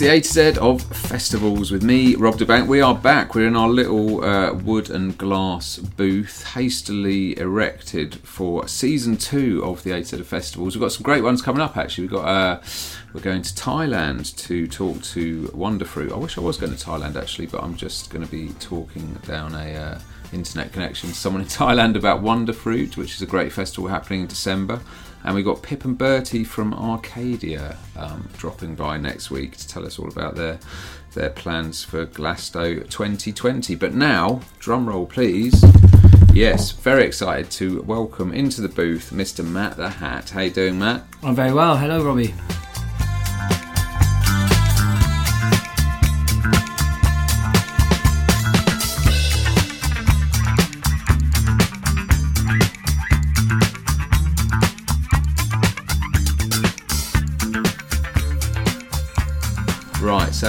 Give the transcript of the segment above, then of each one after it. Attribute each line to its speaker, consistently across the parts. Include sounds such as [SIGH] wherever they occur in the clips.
Speaker 1: the A to Z of festivals with me, Rob da Bank. We are back. We're in our little uh, wood and glass booth, hastily erected for season two of the A to Z of festivals. We've got some great ones coming up. Actually, we've got uh, we're going to Thailand to talk to Wonderfruit. I wish I was going to Thailand actually, but I'm just going to be talking down a. Uh, internet connection to someone in [LAUGHS] Thailand about Wonderfruit, which is a great festival happening in December. And we've got Pip and Bertie from Arcadia um, dropping by next week to tell us all about their their plans for Glasto 2020. But now, drum roll please. Yes, very excited to welcome into the booth Mr. Matt the Hat. How you doing, Matt?
Speaker 2: I'm very well. Hello,
Speaker 1: Robby.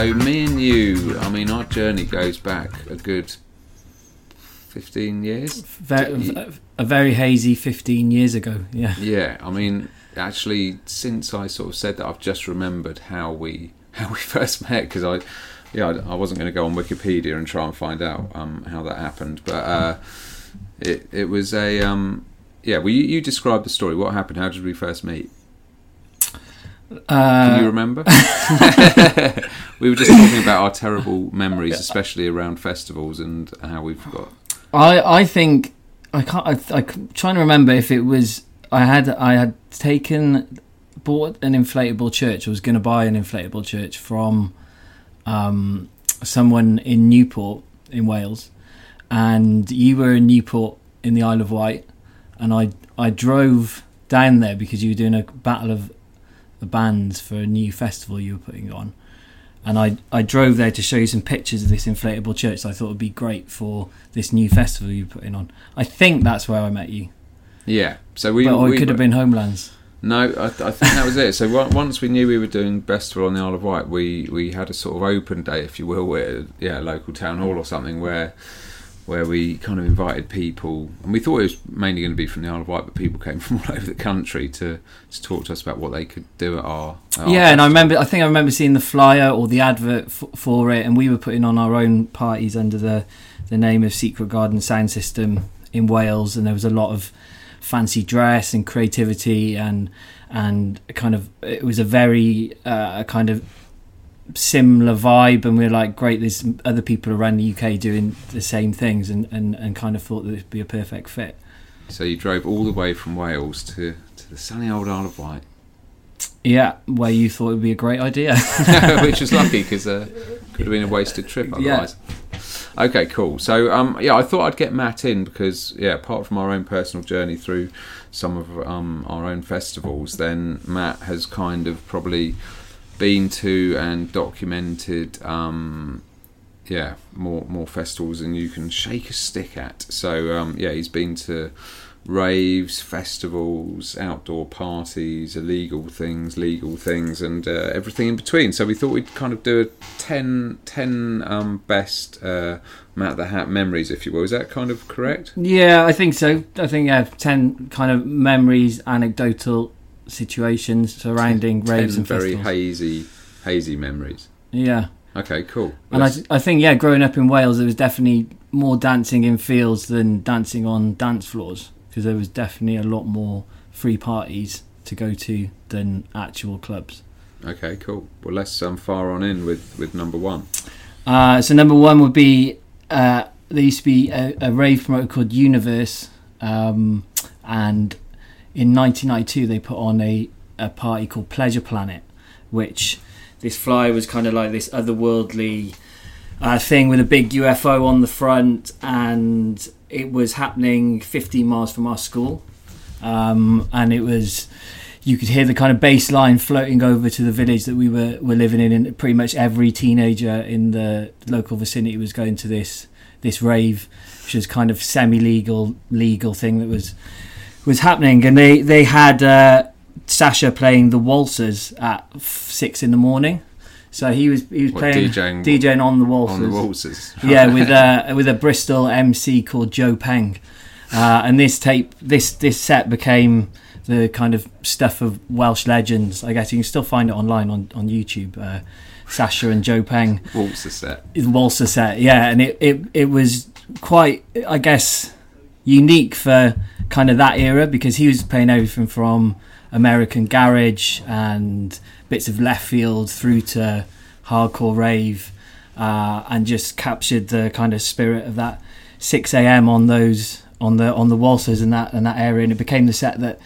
Speaker 1: So me and you, I mean, our journey goes back a good 15 years.
Speaker 2: Very, a very hazy 15 years ago. Yeah.
Speaker 1: Yeah, I mean, actually, since I sort of said that, I've just remembered how we [LAUGHS] how we first met because I, yeah, I, I wasn't going to go on Wikipedia and try and find out um, how that happened, but uh, it it was a um, yeah. Well, you, you described the story. What happened? How did we first meet? Can you
Speaker 2: Uh,
Speaker 1: remember? [LAUGHS] we were just talking about our terrible memories, especially around festivals and how we've got.
Speaker 2: I I think I can't. I, I'm trying to remember if it was I had I had taken bought an inflatable church. I was going to buy an inflatable church from um, someone in Newport in Wales, and you were in Newport in the Isle of Wight, and I I drove down there because you were doing a battle of the bands for a new festival you were putting on. And I, I drove there to show you some pictures of this inflatable church that I thought would be great for this new festival you're putting on. I think that's where I met you.
Speaker 1: Yeah, so we.
Speaker 2: but,
Speaker 1: we
Speaker 2: it could have been Homelands.
Speaker 1: No, I, I think that was it. So once we knew we were doing Festival on the Isle of Wight, we, we had a sort of open day, if you will, where yeah, a local town hall or something, where where we kind of invited people, and we thought it was mainly going to be from the Isle of Wight, but people came [LAUGHS] from all over the country to, to talk to us about what they could do at our. at our
Speaker 2: yeah, and I remember. I think I remember seeing the flyer or the advert f- for it, and we were putting on our own parties under the the name of Secret Garden Sound System in Wales, and there was a lot of fancy dress and creativity, and and kind of it was a very uh, kind of similar vibe, and we are like, great, there's other people around the UK doing the same things, and and, and kind of thought that it'd be a perfect fit.
Speaker 1: So you drove all the way from Wales to, to the sunny old Isle of Wight,
Speaker 2: Yeah, where you thought it would be a great idea. [LAUGHS] [LAUGHS]
Speaker 1: which was lucky [LAUGHS] because uh, could have been a wasted trip otherwise. Okay, cool. So, um, yeah, I thought I'd get Matt in because, yeah, apart from our own personal journey through some of um, our own festivals, then Matt has kind of probably been to and documented, um, yeah, more more festivals than you can shake a stick at. So, um, yeah, he's been to raves, festivals, outdoor parties, illegal things, legal things, and uh, everything in between. So we thought we'd kind of do a 10, 10 um, best uh, Matt the Hat memories, if you will. Is that kind of correct?
Speaker 2: Yeah, I think so. I think yeah, ten kind of memories, anecdotal situations surrounding raves
Speaker 1: Ten
Speaker 2: and
Speaker 1: very
Speaker 2: festivals.
Speaker 1: hazy, hazy memories.
Speaker 2: Yeah,
Speaker 1: Okay, cool.
Speaker 2: and I, I think yeah, growing up in Wales, there was definitely more dancing in fields than dancing on dance floors because there was definitely a lot more free parties to go to than actual clubs.
Speaker 1: okay, cool. Well, let's um, far on in with, with number one.
Speaker 2: Uh, so number one would be uh, there used to be a, a rave promoter called Universe, um, and in 1992 they put on a, a party called Pleasure Planet, which this flyer was kind of like this otherworldly uh, thing with a big UFO on the front, and it was happening 15 miles from our school, um, and it was you could hear the kind of bass line floating over to the village that we were, were living in and pretty much every teenager in the local vicinity was going to this this rave which was kind of semi-legal legal thing that was was happening and they they had uh, Sasha playing the waltzers at six in the morning so he was he was
Speaker 1: What,
Speaker 2: playing
Speaker 1: DJing
Speaker 2: DJing on the waltzers
Speaker 1: On the waltzes.
Speaker 2: yeah, [LAUGHS] with a with a Bristol MC called Joe Peng, uh, and this tape, this this set became the kind of stuff of Welsh legends. I guess you can still find it online on on YouTube. Uh, Sasha and Joe Peng,
Speaker 1: Waltzer set.
Speaker 2: Walser set, yeah, and it, it it was quite, I guess, unique for kind of that era because he was playing everything from American garage and bits of left field through to hardcore rave, uh, and just captured the kind of spirit of that 6 a.m. on those on the on the waltzers in that in that area, and it became the set that.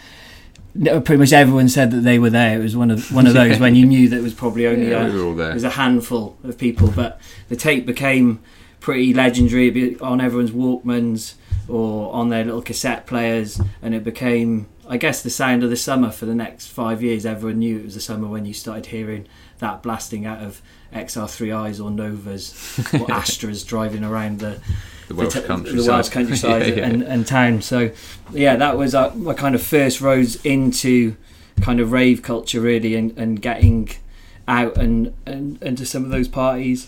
Speaker 2: Pretty much everyone said that they were there. It was one of one of [LAUGHS] those when you knew that it was probably only
Speaker 1: Yeah,
Speaker 2: a,
Speaker 1: we were all
Speaker 2: it was a handful of people, but the tape became pretty legendary on everyone's Walkmans or on their little cassette players, and it became, I guess, the sound of the summer for the next five years. Everyone knew it was the summer when you started hearing that blasting out of XR3Is or Novas or [LAUGHS] Astras driving around the
Speaker 1: The Welsh
Speaker 2: the,
Speaker 1: countryside.
Speaker 2: the Welsh countryside [LAUGHS]
Speaker 1: Yeah, yeah.
Speaker 2: And, and town. So, yeah, that was uh, my kind of first roads into kind of rave culture, really, and, and getting out and, and into some of those parties.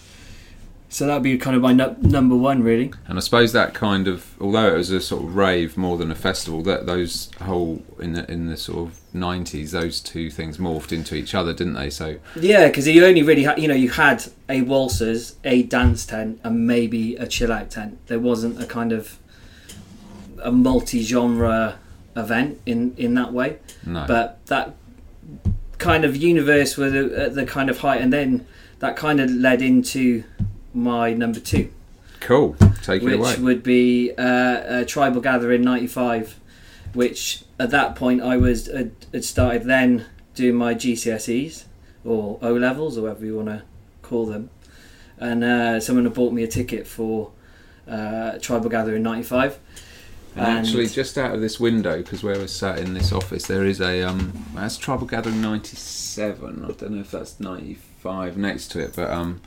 Speaker 2: So that would be kind of my nu- number one, really.
Speaker 1: And I suppose that kind of, although it was a sort of rave more than a festival, that those whole in the in the sort of nineties, those two things morphed into each other, didn't they? So
Speaker 2: Yeah, because you only really had, you know, you had a waltzers, a dance tent, and maybe a chill out tent. There wasn't a kind of a multi-genre event in in that way.
Speaker 1: no,
Speaker 2: but that kind of universe was at the kind of height, and then that kind of led into my number two,
Speaker 1: cool. Take it away.
Speaker 2: which would be uh, a tribal gathering '95, which at that point I was had, had started then doing my GCSEs or O levels or whatever you want to call them, and uh, someone had bought me a ticket for uh, tribal gathering '95.
Speaker 1: And actually, just out of this window, because where we're sat in this office, there is a um, that's Tribal Gathering '97. I don't know if that's '95 next to it, but um,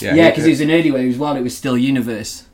Speaker 1: yeah,
Speaker 2: Yeah, because it was an early one. It was while it was still Universe.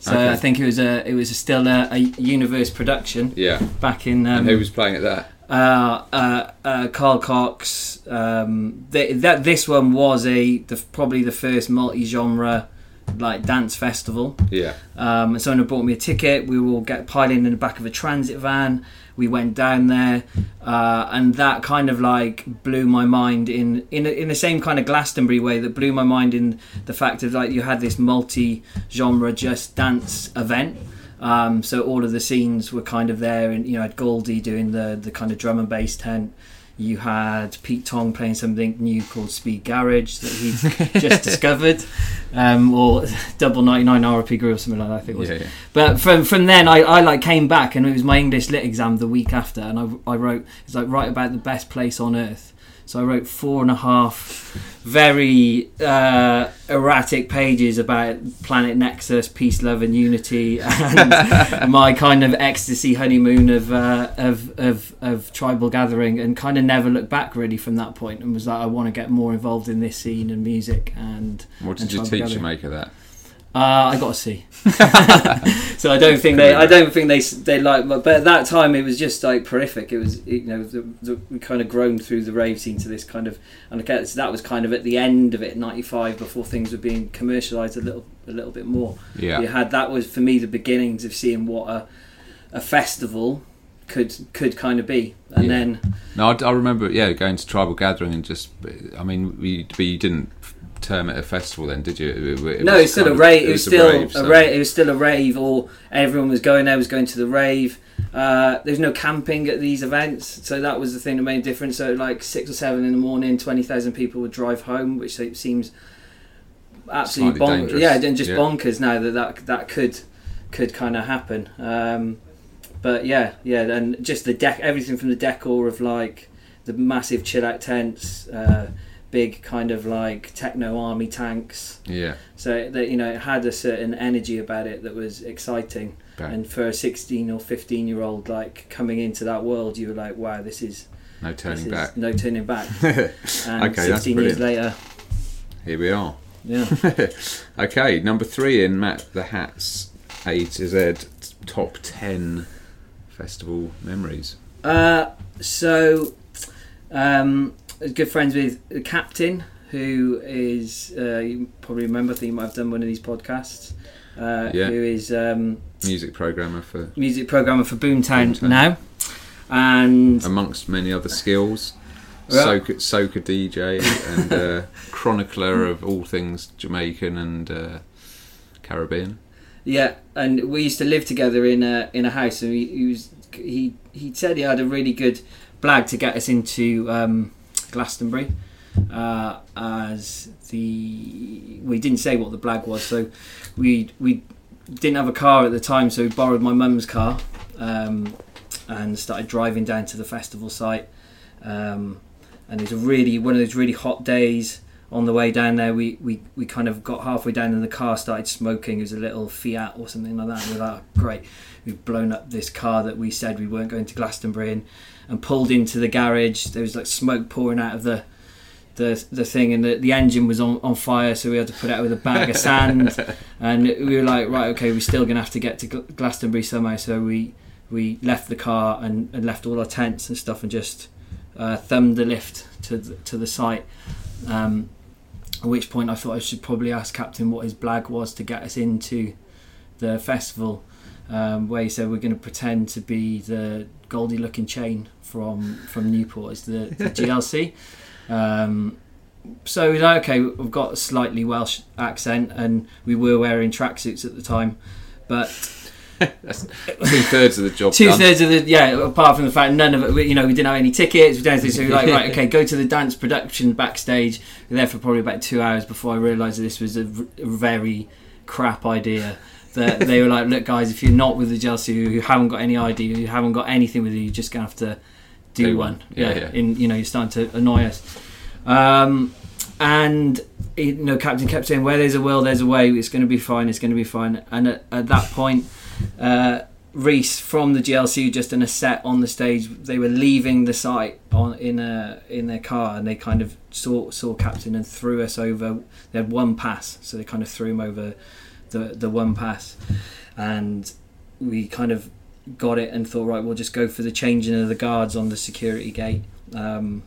Speaker 2: So
Speaker 1: Okay.
Speaker 2: I think it was a it was still a, a Universe production
Speaker 1: yeah.
Speaker 2: back in. Um,
Speaker 1: and who was playing at that?
Speaker 2: uh, uh, uh, Carl Cox. Um, th- that this one was a the, probably the first multi-genre like dance festival.
Speaker 1: Yeah,
Speaker 2: Um, someone had bought me a ticket. We will get piling in the back of a transit van. We went down there, uh, and that kind of like blew my mind in in in the same kind of Glastonbury way that blew my mind in the fact of like you had this multi-genre just dance event. Um, so all of the scenes were kind of there, and you know, I had Goldie doing the the kind of drum and bass tent. You had Pete Tong playing something new called Speed Garage that he just [LAUGHS] discovered, um, or Double 99 RIP Groove or something like that. I think it was.
Speaker 1: yeah, yeah.
Speaker 2: But from from then, I, I like came back, and it was my English lit exam the week after, and I, I wrote it's like write about the best place on earth. So I wrote four and a half very uh, erratic pages about Planet Nexus, peace, love, and unity, [LAUGHS] and my kind of ecstasy honeymoon of, uh, of of of tribal gathering, and kind of never looked back really from that point, and was like I want to get more involved in this scene and music and
Speaker 1: What did
Speaker 2: and
Speaker 1: your teacher
Speaker 2: gathering.
Speaker 1: make of that?
Speaker 2: Uh, I got a C. so I don't think they. I don't think they. They like. But at that time, it was just like prolific. It was you know the, the, we kind of grown through the rave scene to this kind of and I guess that was kind of at the end of it, '95, before things were being commercialised a little a little bit more.
Speaker 1: Yeah.
Speaker 2: You had that was for me the beginnings of seeing what a a festival could could kind of be, and
Speaker 1: Yeah.
Speaker 2: then
Speaker 1: No, I, I remember, yeah, going to tribal gathering and just, I mean, we, you didn't term it a festival then, did you? It, it
Speaker 2: no,
Speaker 1: was
Speaker 2: it's still a
Speaker 1: of-
Speaker 2: rave. It was
Speaker 1: a
Speaker 2: still a
Speaker 1: so-
Speaker 2: rave. It was still a rave, or everyone was going there was going to the rave. Uh, there's no camping at these events, so that was the thing that made a difference. So, like six or seven in the morning, twenty thousand people would drive home, which seems absolutely bonkers. Yeah, and just
Speaker 1: Yeah.
Speaker 2: bonkers now that that that could could kind of happen. Um, but yeah, yeah, and just the deck, everything from the decor of like the massive chill out tents, uh, big kind of like techno army tanks.
Speaker 1: Yeah,
Speaker 2: So that you know, it had a certain energy about it that was exciting.
Speaker 1: Okay.
Speaker 2: And for a sixteen or fifteen year old, like coming into that world, you were like, "Wow, this is
Speaker 1: no turning
Speaker 2: is
Speaker 1: back.
Speaker 2: no turning back." [LAUGHS] And
Speaker 1: Okay, that's
Speaker 2: sixteen years later,
Speaker 1: Here we are.
Speaker 2: yeah. [LAUGHS]
Speaker 1: okay, number three in Matt the Hat's A to Z top 10 festival memories.
Speaker 2: Uh, so, um, good friends with the captain, who is uh, you probably remember. I think you might have done one of these podcasts. Uh,
Speaker 1: Yeah.
Speaker 2: Who is um,
Speaker 1: Music programmer for,
Speaker 2: music programmer for Boomtown,
Speaker 1: Boomtown.
Speaker 2: now, and
Speaker 1: amongst many other skills,
Speaker 2: Yeah.
Speaker 1: soca, soca DJ and uh, [LAUGHS] chronicler of all things Jamaican and uh, Caribbean.
Speaker 2: Yeah, and we used to live together in a in a house, and he, he was he he said he had a really good blag to get us into um, Glastonbury, uh, as the we didn't say what the blag was, so we we didn't have a car at the time, so we borrowed my mum's car um, and started driving down to the festival site. Um, and it was a really one of those really hot days on the way down there, we, we, we kind of got halfway down and the car started smoking. It was a little Fiat or something like that. We're like, "Oh, great, we've blown up this car that we said we weren't going to Glastonbury in, and pulled into the garage. There was like smoke pouring out of the the the thing, and the, the engine was on, on fire, so we had to put it out with a bag of sand. [LAUGHS] And we were like, right, okay, we're still going to have to get to Gl- Glastonbury somehow. So we we left the car and, and left all our tents and stuff and just uh, thumbed the lift to the, to the site. Um, at which point I thought I should probably ask Captain what his blag was to get us into the festival, um, where he said we're going to pretend to be the Goldie Lookin Chain from from Newport as the, the [LAUGHS] GLC. Um, so we like, okay, we've got a slightly Welsh accent, and we were wearing tracksuits at the time, but [LAUGHS]
Speaker 1: That's two thirds of the job
Speaker 2: two thirds of the yeah. Apart from the fact none of it, we- you know, we didn't have any tickets. We didn't have anything, so we were like, right, [LAUGHS] okay, go to the dance production backstage. We were there for probably about two hours before I realised that this was a very crap idea. That they were like, look, guys, if you're not with the Chelsea, you haven't got any ID, you haven't got anything with you, you're just gonna have to do, one.
Speaker 1: one. Yeah, yeah.
Speaker 2: In you know, you're starting to annoy us. Um, and you know, Captain kept saying, "Where there's a will, there's a way. It's going to be fine. It's going to be fine." And at, at that point, uh, Reese from the GLC just in a set on the stage. They were leaving the site on in a in their car, and they kind of saw saw Captain and threw us over. They had one pass, so they kind of threw him over the the one pass, and we kind of got it and thought, right, we'll just go for the changing of the guards on the security gate. Um,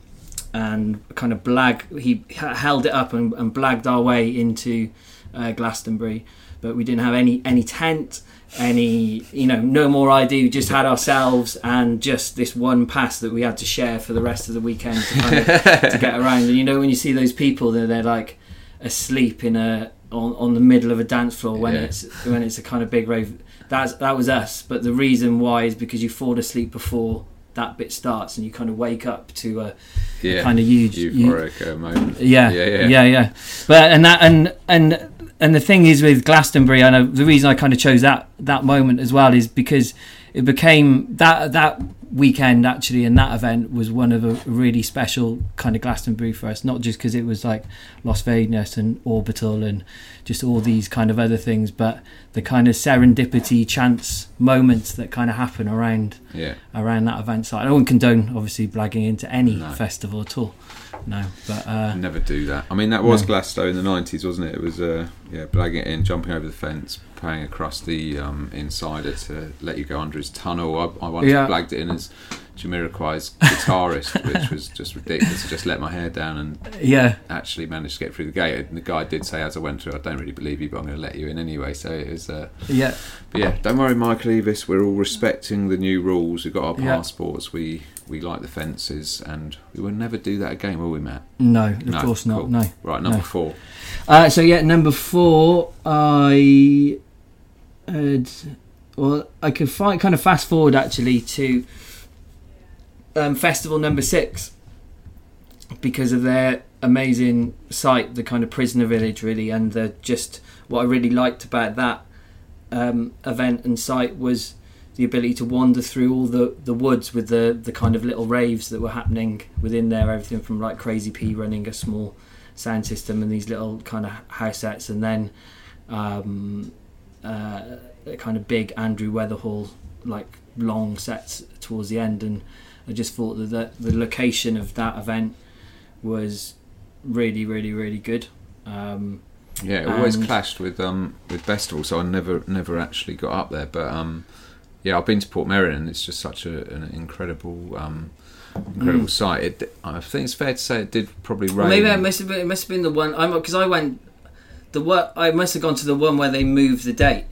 Speaker 2: and kind of blag, he held it up and, and blagged our way into uh, Glastonbury, but we didn't have any any tent, any you know, no more ID. We just had ourselves and just this one pass that we had to share for the rest of the weekend to, kind of, to get [LAUGHS] around. And you know, when you see those people, they're they're like asleep in a on, on the middle of a dance floor when
Speaker 1: Yeah.
Speaker 2: it's when it's a kind of big rave. That's that was us. But the reason why is because you fall asleep before that bit starts and you kind of wake up to a
Speaker 1: yeah.
Speaker 2: kind of huge
Speaker 1: euphoric uh, moment.
Speaker 2: yeah,
Speaker 1: yeah, yeah.
Speaker 2: yeah, yeah. But and that and and and the thing is with Glastonbury, I know the reason I kind of chose that that moment as well is because it became that that weekend actually and that event was one of a really special kind of Glastonbury for us. Not just because it was like Las Vegas and Orbital and just all these kind of other things, but the kind of serendipity, chance moments that kind of happen around
Speaker 1: Yeah.
Speaker 2: around that event site. I wouldn't condone obviously blagging into any
Speaker 1: No.
Speaker 2: festival at all. No, but uh,
Speaker 1: Never do that. I mean, that was
Speaker 2: No.
Speaker 1: Glasto in the nineties, wasn't it? It was. Uh, Yeah, blagging in, jumping over the fence, paying across the um, insider to let you go under his tunnel. I, I once
Speaker 2: Yeah.
Speaker 1: blagged it in as Jamiroquai's guitarist, [LAUGHS] which was just ridiculous. I just let my hair down and
Speaker 2: Yeah,
Speaker 1: actually managed to get through the gate. And the guy did say as I went through, I don't really believe you, but I'm going to let you in anyway. So it was. Uh,
Speaker 2: yeah,
Speaker 1: but yeah, don't worry, Michael Eavis. We're all respecting the new rules. We've got our
Speaker 2: Yeah.
Speaker 1: passports. We we like the fences, and we will never do that again, will we, Matt?
Speaker 2: no, of
Speaker 1: No,
Speaker 2: course not.
Speaker 1: cool.
Speaker 2: No.
Speaker 1: Right, number
Speaker 2: No.
Speaker 1: four.
Speaker 2: Uh, so yeah, number four, I had well, I could find kind of fast forward actually to um, festival number six because of their amazing site, the kind of prisoner village, really, and the just what I really liked about that um, event and site was the ability to wander through all the, the woods with the, the kind of little raves that were happening within there. Everything from like Crazy P running a small sound system and these little kind of house sets, and then um, uh, kind of big Andrew Weatherall like long sets towards the end. And I just thought that the, the location of that event was really, really, really good. Um,
Speaker 1: Yeah, it always clashed with um with Festival, so I never never actually got up there. But um, yeah, I've been to Portmeirion. and It's just such a, an incredible um incredible
Speaker 2: Mm.
Speaker 1: site. It, I think it's fair to say it did probably rain.
Speaker 2: Maybe it must have been. It must have been the one. I'm because I went. The what I must have gone to the one where they moved the date.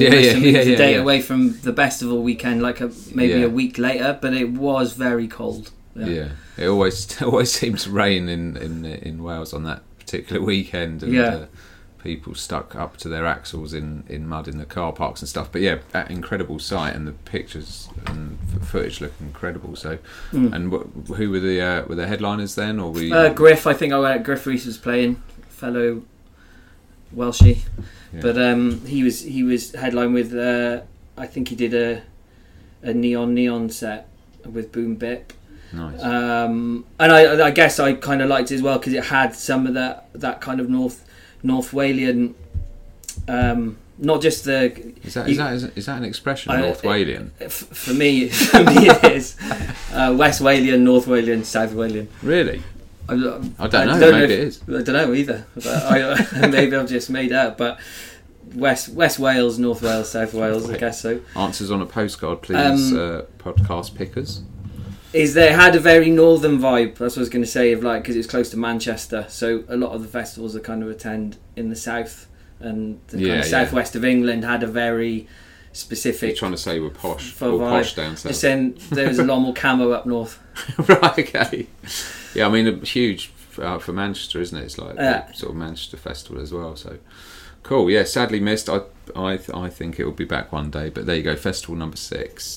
Speaker 1: Yeah, yeah, yeah, yeah,
Speaker 2: date
Speaker 1: yeah.
Speaker 2: away from the festival weekend, like a maybe
Speaker 1: Yeah.
Speaker 2: a week later. But it was very cold.
Speaker 1: Yeah. it always [LAUGHS] always seems to rain in, in in Wales on that particular weekend, and
Speaker 2: Yeah.
Speaker 1: uh, people stuck up to their axles in, in mud in the car parks and stuff. But yeah, that incredible sight and the pictures and footage look incredible. So, and wh- who were the uh, were the headliners then, or we?
Speaker 2: Hmm. Uh, Gruff, I think I went. Gruff Rhys was playing, fellow Welshie,
Speaker 1: Yeah.
Speaker 2: but um, he was he was headline with. Uh, I think he did a a neon neon set with Boom Bip.
Speaker 1: nice.
Speaker 2: um, and I, I guess I kind of liked it as well because it had some of that that kind of North North Walian, um, not just the.
Speaker 1: is that
Speaker 2: you-
Speaker 1: is that is, is that an expression?
Speaker 2: I-
Speaker 1: North Walian,
Speaker 2: f- For me, [LAUGHS] for me it is uh, West Walian, North Walian, South Walian.
Speaker 1: really?
Speaker 2: I,
Speaker 1: I don't know, maybe
Speaker 2: if-
Speaker 1: it is.
Speaker 2: I don't know either. But I, [LAUGHS] [LAUGHS] maybe I've just made up. But West West Wales, North Wales, South Wales. I guess so.
Speaker 1: Answers on a postcard, please,
Speaker 2: Um,
Speaker 1: uh, podcast pickers.
Speaker 2: is they had a very northern vibe. That's what I was going to say. Of like because it's close to Manchester, so a lot of the festivals that kind of attend in the south and the kind of
Speaker 1: yeah.
Speaker 2: southwest of England had a very
Speaker 1: You're
Speaker 2: specific.
Speaker 1: trying to say we're posh,
Speaker 2: for
Speaker 1: or posh down south.
Speaker 2: Just saying, there was a lot more camo up north. [LAUGHS]
Speaker 1: right, okay. Yeah, I mean, a huge uh, for Manchester, isn't it? It's like
Speaker 2: Yeah.
Speaker 1: the sort of Manchester festival as well. So cool. Yeah, sadly missed. I I I think it will be back one day. But there you go, festival number six.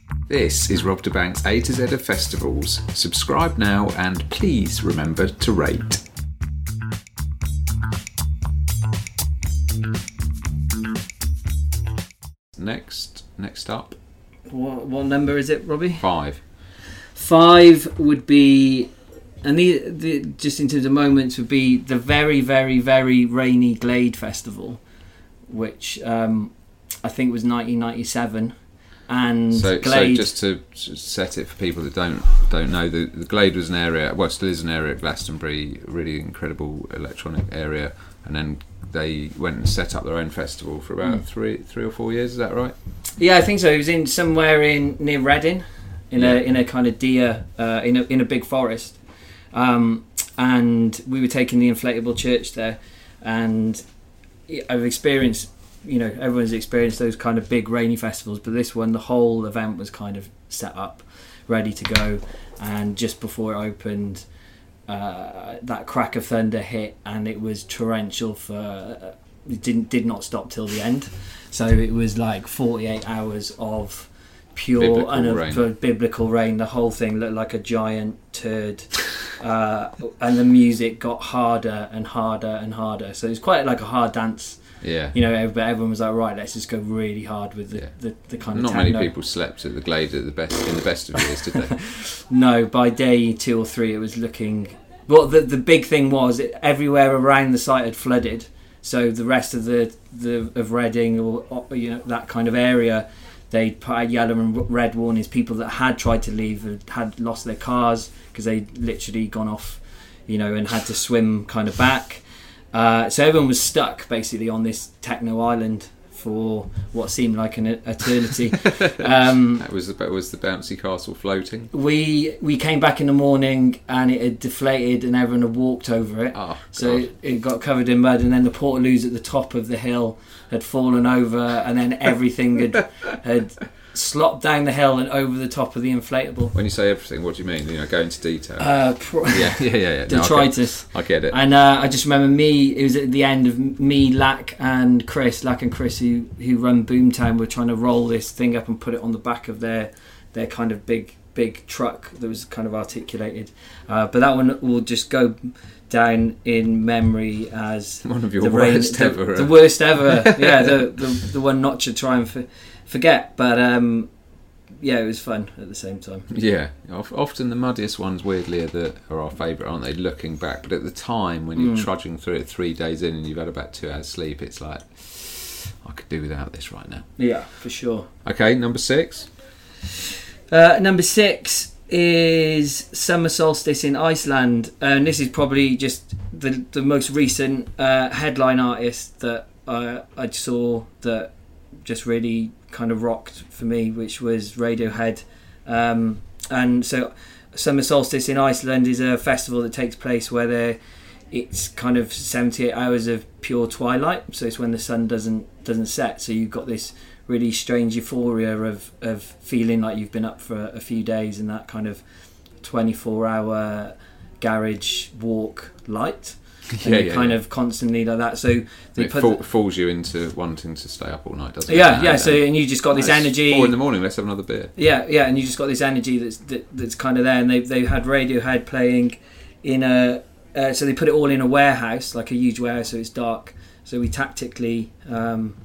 Speaker 1: This is Rob da Bank's A to Z of festivals. Subscribe now and please remember to rate. Next, next up
Speaker 2: what, what number is it, Robby?
Speaker 1: Five.
Speaker 2: Five would be, and the, the just in terms of moments would be the very, very, very rainy Glade Festival, which um, I think was 1997. And
Speaker 1: So, so just to set it for people that don't don't know, the, the Glade was an area, well, still is an area at Glastonbury, really incredible electronic area, and then they went and set up their own festival for about
Speaker 2: Hmm.
Speaker 1: three three or four years. Is that right?
Speaker 2: yeah, I think so. It was in somewhere in near Reading, in
Speaker 1: Yeah.
Speaker 2: a in a kind of deer, uh, in a in a big forest, um, and we were taking the inflatable church there, and I've experienced, you know, everyone's experienced those kind of big rainy festivals, but this one, the whole event was kind of set up, ready to go, and just before it opened, uh, that crack of thunder hit, and it was torrential for. Uh, it didn't did not stop till the end, so it was like forty eight hours of pure
Speaker 1: Biblical
Speaker 2: and
Speaker 1: rain.
Speaker 2: biblical rain. The whole thing looked like a giant turd, uh, and the music got harder and harder and harder. So it was quite like a hard dance.
Speaker 1: Yeah.
Speaker 2: You know, ev- everyone was like, right, let's just go really hard with the,
Speaker 1: Yeah.
Speaker 2: the, the kind of
Speaker 1: Not many people slept at the Glade at the best in the best of years, did they? [LAUGHS]
Speaker 2: No, by day two or three, it was looking. Well, the the big thing was it, everywhere around the site had flooded, so the rest of the the of Reading or, you know that kind of area, they put out yellow and red warnings. People that had tried to leave had, had lost their cars because they'd literally gone off, you know, and had to swim kind of back. Uh, so everyone was stuck basically on this techno island for what seemed like an eternity. [LAUGHS] um,
Speaker 1: that was the was the bouncy castle floating.
Speaker 2: we we came back in the morning and it had deflated and everyone had walked over it.
Speaker 1: Oh,
Speaker 2: so it, it got covered in mud and then the portaloos at the top of the hill had fallen over and then everything had had slopped down the hill and over the top of the inflatable.
Speaker 1: When you say everything, what do you mean? You know, go into detail.
Speaker 2: Uh, pro- [LAUGHS]
Speaker 1: yeah, yeah, yeah. yeah. No, I get-
Speaker 2: detritus.
Speaker 1: I get it.
Speaker 2: And uh, I just remember me. It was at the end of me, Lak, and Chris. Lak and Chris, who who run Boomtown, were trying to roll this thing up and put it on the back of their their kind of big big truck that was kind of articulated. Uh, but that one will just go down in memory as
Speaker 1: One of your
Speaker 2: the
Speaker 1: worst
Speaker 2: the,
Speaker 1: ever,
Speaker 2: The
Speaker 1: uh.
Speaker 2: worst ever. [LAUGHS] yeah, the, the the one not to try and for, forget. But um, yeah, it was fun at the same time.
Speaker 1: Yeah, often the muddiest ones, weirdly, are, the, are our favourite, aren't they? Looking back, but at the time when you're
Speaker 2: Mm.
Speaker 1: trudging through it three days in and you've had about two hours sleep, it's like I could do without this right now.
Speaker 2: Yeah, for sure.
Speaker 1: Okay, number six.
Speaker 2: Uh, number six is Summer Solstice in Iceland, and this is probably just the the most recent uh, headline artist that I, I saw that just really kind of rocked for me, which was Radiohead. Um, and so, Summer Solstice in Iceland is a festival that takes place where there it's kind of 78 hours of pure twilight so it's when the sun doesn't doesn't set so you've got this really strange euphoria of of feeling like you've been up for a few days and that kind of 24 hour garage walk light [LAUGHS] and
Speaker 1: Yeah, yeah,
Speaker 2: kind
Speaker 1: yeah.
Speaker 2: of constantly like that so they
Speaker 1: It
Speaker 2: put
Speaker 1: fall, falls you into wanting to stay up all night, doesn't it?
Speaker 2: yeah yeah so
Speaker 1: uh,
Speaker 2: and you just got this
Speaker 1: "Oh,
Speaker 2: energy
Speaker 1: Four in the morning. Let's have another beer.
Speaker 2: yeah, yeah, and you just got this energy that's that, that's kind of there, and they they had Radiohead playing in a uh, so they put it all in a warehouse, like a huge warehouse, so it's dark. So we tactically um,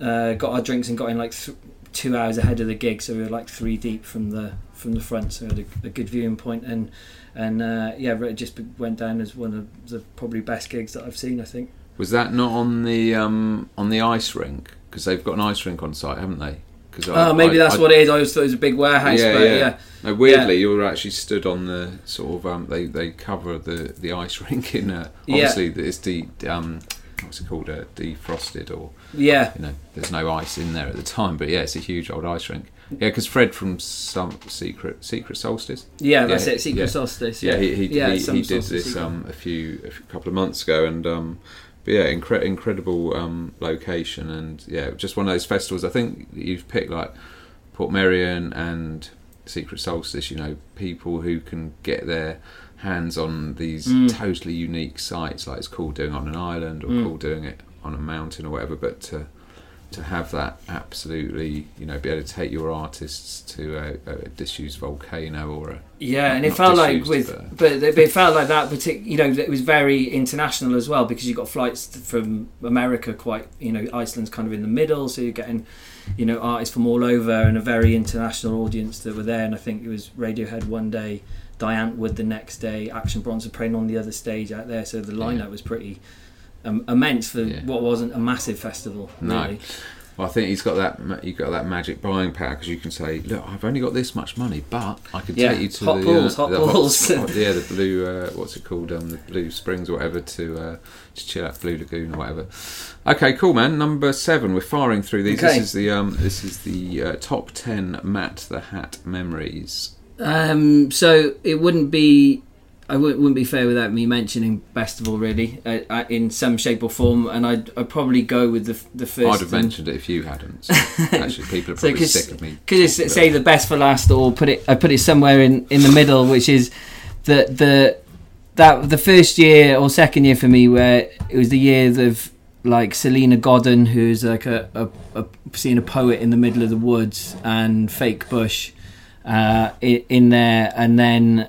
Speaker 2: uh, got our drinks and got in like th- two hours ahead of the gig, so we were like three deep from the from the front, so we had a, a good viewing point, and and uh, yeah, it just went down as one of the probably best gigs that I've seen. I think.
Speaker 1: Was that not on the um, on the ice rink? Because they've got an ice rink on site, haven't they? Cause
Speaker 2: Oh, maybe that's what it is. I always thought it was a big warehouse,
Speaker 1: Yeah,
Speaker 2: but
Speaker 1: yeah.
Speaker 2: yeah.
Speaker 1: No, weirdly,
Speaker 2: Yeah.
Speaker 1: you were actually stood on the sort of um, they they cover the the ice [LAUGHS] rink in a,
Speaker 2: Yeah.
Speaker 1: obviously it's de um, what's it called uh, defrosted or
Speaker 2: Yeah.
Speaker 1: you know there's no ice in there at the time, but yeah, it's a huge old ice rink. Yeah, because Fred from some secret secret solstice.
Speaker 2: Yeah, that's it, Secret Solstice,
Speaker 1: Yeah,
Speaker 2: yeah.
Speaker 1: he he,
Speaker 2: Yeah,
Speaker 1: he, he did this um, a few a couple of months ago, and um, but yeah, incre- incredible um, location, and yeah, just one of those festivals. I think you've picked like Portmeirion and Secret Solstice. You know, people who can get their hands on these
Speaker 2: Mm.
Speaker 1: totally unique sites. Like it's cool doing it on an island or
Speaker 2: Mm.
Speaker 1: cool doing it on a mountain or whatever, but to to have that absolutely, you know, be able to take your artists to a, a disused volcano or a
Speaker 2: Yeah, and it felt like with,
Speaker 1: but-
Speaker 2: but it felt like that. Partic- you know, it was very international as well because you got flights from America. Quite, you know, Iceland's kind of in the middle, so you're getting, you know, artists from all over and a very international audience that were there. And I think it was Radiohead one day, Diane Wood the next day, Action Bronson playing on the other stage out there. So the lineup was pretty um, immense for
Speaker 1: Yeah.
Speaker 2: what wasn't a massive festival.
Speaker 1: No.
Speaker 2: Really.
Speaker 1: Well, I think he's got that. You got that magic buying power because you can say, "Look, I've only got this much money, but I can
Speaker 2: Yeah,
Speaker 1: take you to
Speaker 2: hot
Speaker 1: the
Speaker 2: balls,
Speaker 1: uh,
Speaker 2: hot
Speaker 1: the
Speaker 2: balls.
Speaker 1: hot- yeah, the blue. Uh, what's it called? Um, the blue springs or whatever to uh, just chill out Blue Lagoon or whatever. Okay, cool, man. Number seven. We're firing through these.
Speaker 2: Okay.
Speaker 1: This is the um, this is the uh, top ten Matt the Hat memories.
Speaker 2: Um, so it wouldn't be, I wouldn't, wouldn't be fair without me mentioning Bestival really, uh, uh, in some shape or form, and I'd, I'd probably go with the the first.
Speaker 1: I'd have
Speaker 2: and-
Speaker 1: mentioned it if you hadn't. So [LAUGHS] actually, people are
Speaker 2: So
Speaker 1: probably
Speaker 2: cause,
Speaker 1: sick of me.
Speaker 2: Could just say the best for last, or put it, I put it somewhere in, in the middle, which is the the that the first year or second year for me where it was the year of like Salena Godden, who's like a, a, a seeing a poet in the middle of the woods, and Fake Bush uh, in, in there, and then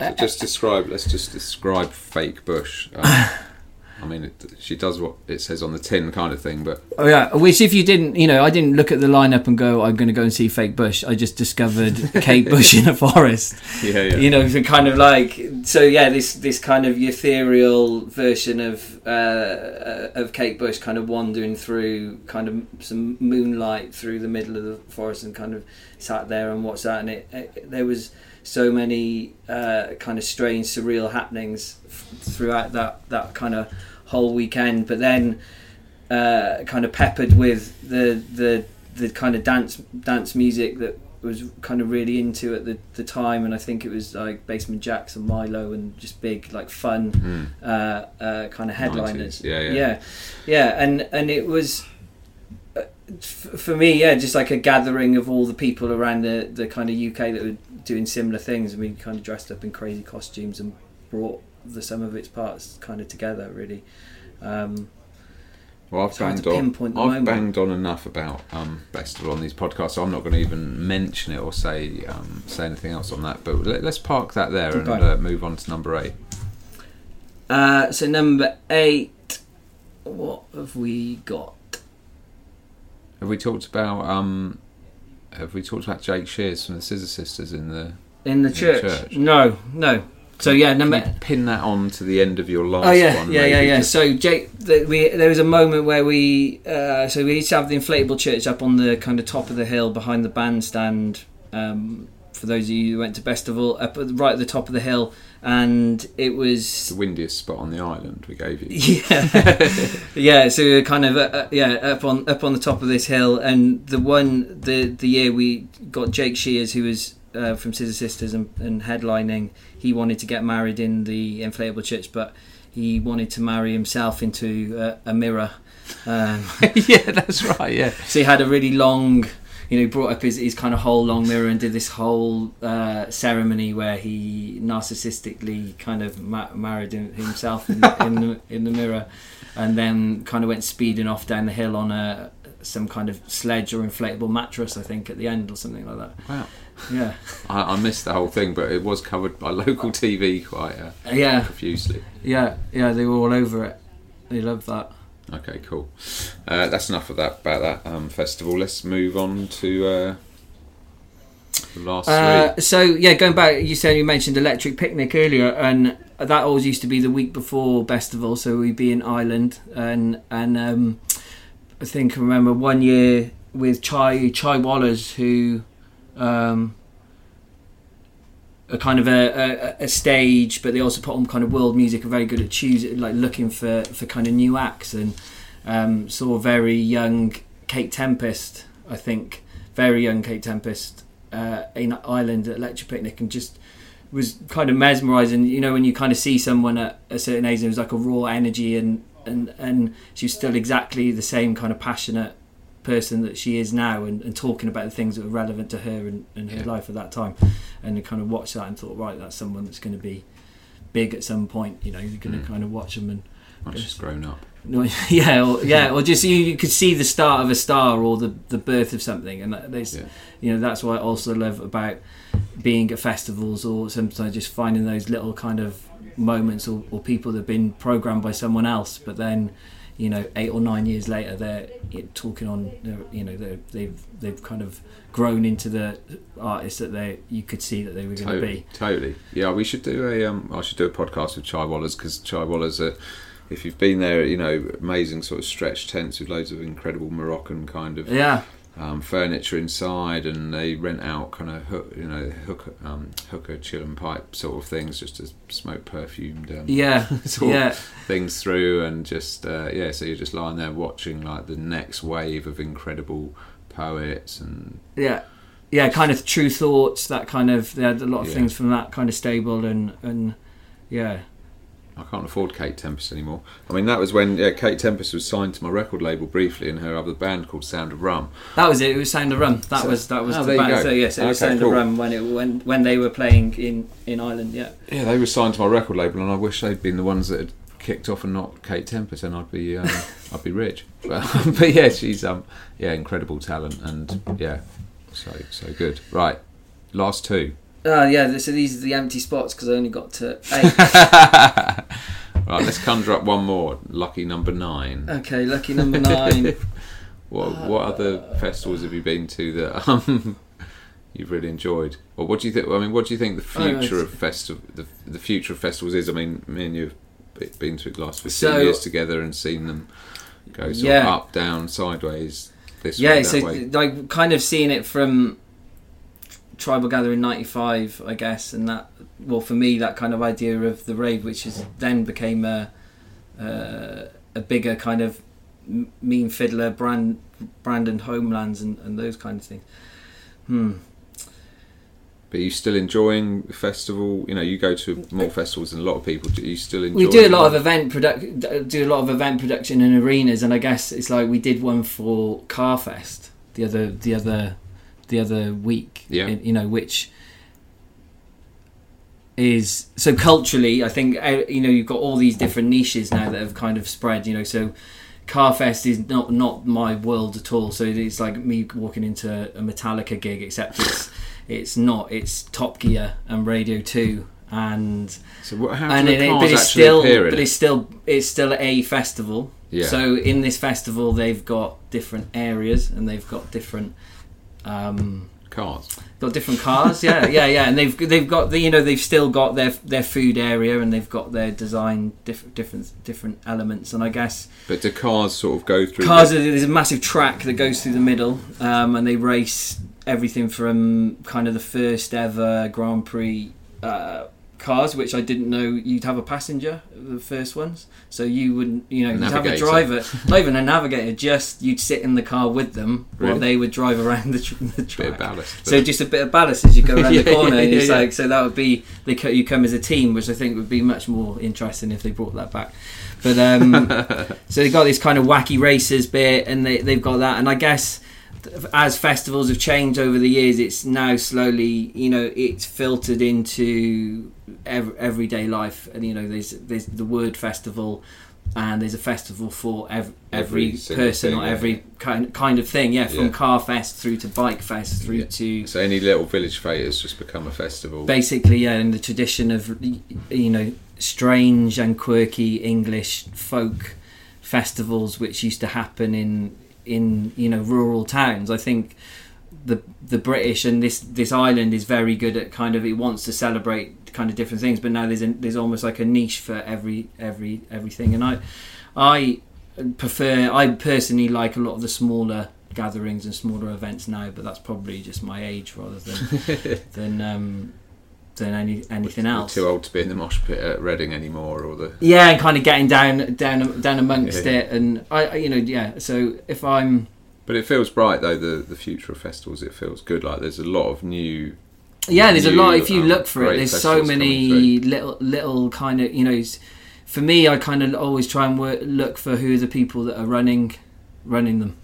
Speaker 1: So just describe. Let's just describe fake Bush. Um, [LAUGHS] I mean, it, she does what it says on the tin, kind of thing. But
Speaker 2: Oh yeah, which if you didn't, you know, I didn't look at the lineup and go, I'm going to go and see Fake Bush. I just discovered [LAUGHS] Kate Bush in a forest.
Speaker 1: yeah, yeah,
Speaker 2: You know, kind of like so. Yeah, this this kind of ethereal version of uh, uh, of Kate Bush, kind of wandering through kind of some moonlight through the middle of the forest, and kind of sat there and watched that. And it, it there was so many uh, kind of strange, surreal happenings f- throughout that that kind of whole weekend. But then uh, kind of peppered with the the the kind of dance dance music that was kind of really into at the, the time and I think it was like Basement Jaxx and Mylo and just big like fun uh, uh, kind of headliners
Speaker 1: 90s, yeah, yeah.
Speaker 2: yeah yeah and and it was for me yeah just like a gathering of all the people around the, the kind of UK that were doing similar things and we kind of dressed up in crazy costumes and brought the sum of its parts kind of together really um,
Speaker 1: Well, I've banged on. I've
Speaker 2: moment.
Speaker 1: banged on enough about um, Bestival on these podcasts, so I'm not going to even mention it or say um, say anything else on that. But let, let's park that there and uh, move on to number eight.
Speaker 2: Uh, so number eight, what have we got?
Speaker 1: Have we talked about um, Have we talked about Jake Shears from the Scissor Sisters in the?
Speaker 2: In the
Speaker 1: In
Speaker 2: church?
Speaker 1: church.
Speaker 2: No, no. So yeah, number.
Speaker 1: pin that on to the end of your last
Speaker 2: Oh yeah,
Speaker 1: one.
Speaker 2: yeah, yeah, yeah.
Speaker 1: Just-
Speaker 2: So Jake, the, we there was a moment where we uh, so we used to have the inflatable church up on the kind of top of the hill behind the bandstand. Um, for those of you who went to Bestival, up at, right at the top of the hill, and it was
Speaker 1: the windiest spot on the island we gave you. [LAUGHS]
Speaker 2: yeah, yeah. So we were kind of uh, uh, yeah up on up on the top of this hill, and the one the the year we got Jake Shears, who was uh, from Scissor Sisters and, and headlining. He wanted to get married in the inflatable church, but he wanted to marry himself into uh, a mirror. Um, [LAUGHS]
Speaker 1: yeah, that's right. Yeah,
Speaker 2: so he had a really long, you know, he brought up his, his kind of whole long mirror and did this whole uh, ceremony where he narcissistically kind of ma- married him, himself in, in, the, [LAUGHS] in the mirror, and then kind of went speeding off down the hill on a some kind of sledge or inflatable mattress, I think, at the end or something like that.
Speaker 1: wow.
Speaker 2: Yeah, [LAUGHS]
Speaker 1: I, I missed the whole thing, but it was covered by local TV quite uh,
Speaker 2: yeah,
Speaker 1: profusely.
Speaker 2: yeah, yeah. They were all over it. They loved that.
Speaker 1: Okay, cool. Uh, that's enough of that about that um, festival. Let's move on to uh, the last
Speaker 2: Uh,
Speaker 1: three.
Speaker 2: so yeah, going back, you said you mentioned Electric Picnic earlier, and that always used to be the week before Festival. So we'd be in Ireland, and and um, I think I remember one year with Chai Chai Wallahs, who um, a kind of a, a, a stage, but they also put on kind of world music. Are very good at choosing, like looking for for kind of new acts, and um, saw very young Kate Tempest. I think very young Kate Tempest uh, in Ireland at Electric Picnic, and just was kind of mesmerising. You know, when you kind of see someone at a certain age, and it was like a raw energy, and and and she was still exactly the same kind of passionate person that she is now, and, and talking about the things that were relevant to her and, and her
Speaker 1: Yeah.
Speaker 2: life at that time, and I kind of watched that and thought, right, that's someone that's going to be big at some point. You know, you're going to
Speaker 1: Mm.
Speaker 2: kind of watch them and
Speaker 1: Once she's grown up. [LAUGHS]
Speaker 2: No, yeah, or, yeah, or just you, you could see the start of a star or the the birth of something, and that, there's,
Speaker 1: Yeah.
Speaker 2: you know, that's what I also love about being at festivals or sometimes just finding those little kind of moments or, or people that have been programmed by someone else, but then, you know, eight or nine years later they're talking on, you know, they've they've kind of grown into the artists that they you could see that they were going to
Speaker 1: Totally,
Speaker 2: be.
Speaker 1: totally. Yeah, we should do a. Um, I should do a podcast with Chai Wallahs because Chai Wallahs are. If you've been there, you know, amazing sort of stretch tents with loads of incredible Moroccan kind of
Speaker 2: Yeah,
Speaker 1: um, furniture inside, and they rent out kind of hook, you know, hook, um, hooker, chill and pipe sort of things, just to smoke perfumed um,
Speaker 2: yeah, [LAUGHS] [LAUGHS]
Speaker 1: sort
Speaker 2: yeah.
Speaker 1: of things through, and just uh, yeah. So you're just lying there watching like the next wave of incredible poets and
Speaker 2: yeah yeah kind of true thoughts that kind of they had a lot of
Speaker 1: Yeah.
Speaker 2: things from that kind of stable and and yeah
Speaker 1: I can't afford Kate Tempest anymore. I mean, that was when yeah, Kate Tempest was signed to my record label briefly, and her other band called Sound of Rum.
Speaker 2: that was it it was sound of rum that
Speaker 1: So-
Speaker 2: was that was
Speaker 1: Oh,
Speaker 2: the band so yes it was sound
Speaker 1: cool.
Speaker 2: of rum when it when when they were playing in in ireland yeah
Speaker 1: Yeah, they were signed to my record label, and I wish they'd been the ones that had kicked off and not Kate Tempest, and I'd be um, [LAUGHS] I'd be rich. But, [LAUGHS] but yeah, she's um yeah incredible talent, and yeah, so so good. Right, last two.
Speaker 2: Oh yeah so these are the empty spots because i only got to eight [LAUGHS]
Speaker 1: Right, let's conjure up one more. Lucky number nine.
Speaker 2: okay lucky number nine [LAUGHS]
Speaker 1: What what other festivals have you been to that um, [LAUGHS] you've really enjoyed? Or what do you think? I mean, what do you think the
Speaker 2: Oh,
Speaker 1: future of festival the, the future of festivals is? I mean, me and you've been to the last fifteen
Speaker 2: So-
Speaker 1: years together and seen them go sort of up, down, sideways. This
Speaker 2: yeah
Speaker 1: way,
Speaker 2: so
Speaker 1: way.
Speaker 2: like kind of seeing it from tribal gathering 95 i guess and that well for me that kind of idea of the rave which is then became a uh, a bigger kind of mean fiddler brand brandon homelands and, and those kind of things hmm
Speaker 1: But are you still enjoying the festival? You know, you go to more festivals than a lot of people. Do you still enjoy?
Speaker 2: we do a lot of event product do a lot of event production in arenas and i guess it's like we did one for carfest the other the other the other week
Speaker 1: Yeah.
Speaker 2: you know which is so culturally i think uh, you know you've got all these different niches now that have kind of spread you know so carfest is not not my world at all so it's like me walking into a metallica gig except it's it's not it's top gear and radio 2 and
Speaker 1: So what, how
Speaker 2: and it,
Speaker 1: cars
Speaker 2: but it's
Speaker 1: actually
Speaker 2: still but
Speaker 1: it?
Speaker 2: it's still it's still a festival
Speaker 1: Yeah.
Speaker 2: so in this festival they've got different areas and they've got different um
Speaker 1: Cars.
Speaker 2: got different cars yeah [LAUGHS] yeah yeah and they've they've got the you know they've still got their their food area and they've got their design different different different elements and i guess
Speaker 1: But do cars sort of go through?
Speaker 2: cars
Speaker 1: the-
Speaker 2: are, there's a massive track that goes through the middle um, and they race everything from kind of the first ever grand prix uh, cars which i didn't know you'd have a passenger the first ones so you wouldn't you know you'd have a driver [LAUGHS] not even a navigator just you'd sit in the car with them while they would drive around the, tr- the
Speaker 1: bit
Speaker 2: track
Speaker 1: of ballast.
Speaker 2: so just a bit of ballast as you go [LAUGHS] around
Speaker 1: Yeah,
Speaker 2: the corner.
Speaker 1: yeah,
Speaker 2: and it's
Speaker 1: yeah.
Speaker 2: like so that would be they co- you come as a team, which I think would be much more interesting if they brought that back. But um, [LAUGHS] so they've got this kind of wacky races bit, and they they've got that, and I guess as festivals have changed over the years, it's now slowly you know it's filtered into ev- everyday life, and you know there's there's the word festival. And there's a festival for ev- every,
Speaker 1: Every
Speaker 2: person
Speaker 1: thing,
Speaker 2: or
Speaker 1: yeah.
Speaker 2: every kind kind of thing, yeah. From
Speaker 1: Yeah.
Speaker 2: car fest through to bike fest through
Speaker 1: Yeah.
Speaker 2: to
Speaker 1: So any little village fete has just become a festival.
Speaker 2: basically yeah in the tradition of you know strange and quirky english folk festivals which used to happen in in you know rural towns. I think the the british and this this island is very good at kind of it wants to celebrate kind of different things but now there's a, there's almost like a niche for every every everything. And i i prefer i personally like a lot of the smaller gatherings and smaller events now but that's probably just my age rather than [LAUGHS] than um, than any anything
Speaker 1: We're
Speaker 2: else.
Speaker 1: Too old to be in the mosh pit at Reading anymore, or the
Speaker 2: Yeah, and kind of getting down down down amongst
Speaker 1: Yeah.
Speaker 2: it, and I, I- you know, yeah. So if I'm,
Speaker 1: But it feels bright though. The the future of festivals, it feels good. Like there's a lot of new.
Speaker 2: yeah, there's a lot. If you
Speaker 1: um,
Speaker 2: look for it, there's so many little little kind of you know. For me, I kind of always try and work, look for who are the people that are running running them,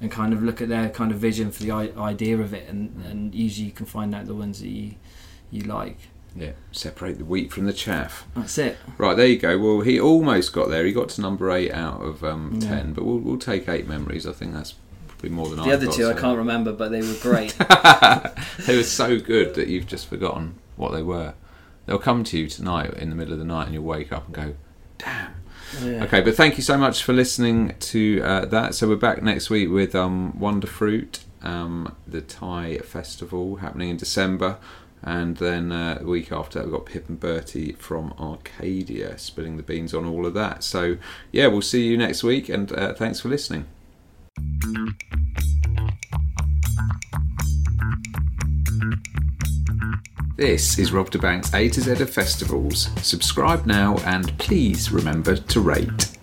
Speaker 2: and kind of look at their kind of vision for the I- idea of it, and and usually you can find out the ones that you you like.
Speaker 1: Yeah, separate the wheat from the chaff.
Speaker 2: That's it.
Speaker 1: Right, there you go. Well, he almost got there. He got to number eight out of um, ten, but we'll, we'll take eight memories. I think that's probably more than
Speaker 2: The
Speaker 1: I've
Speaker 2: other
Speaker 1: got,
Speaker 2: two I can't remember, but they were great. [LAUGHS]
Speaker 1: they were so good that you've just forgotten what they were. They'll come to you tonight in the middle of the night, and you'll wake up and go, "Damn." Okay, but thank you so much for listening to uh, that. So we're back next week with um, Wonderfruit, um, the Thai festival happening in December, and then uh, the week after we've got Pip and Bertie from Arcadia spilling the beans on all of that. So yeah, we'll see you next week, and uh, thanks for listening. This is Rob da Bank's A to Z of Festivals. Subscribe now and please remember to rate.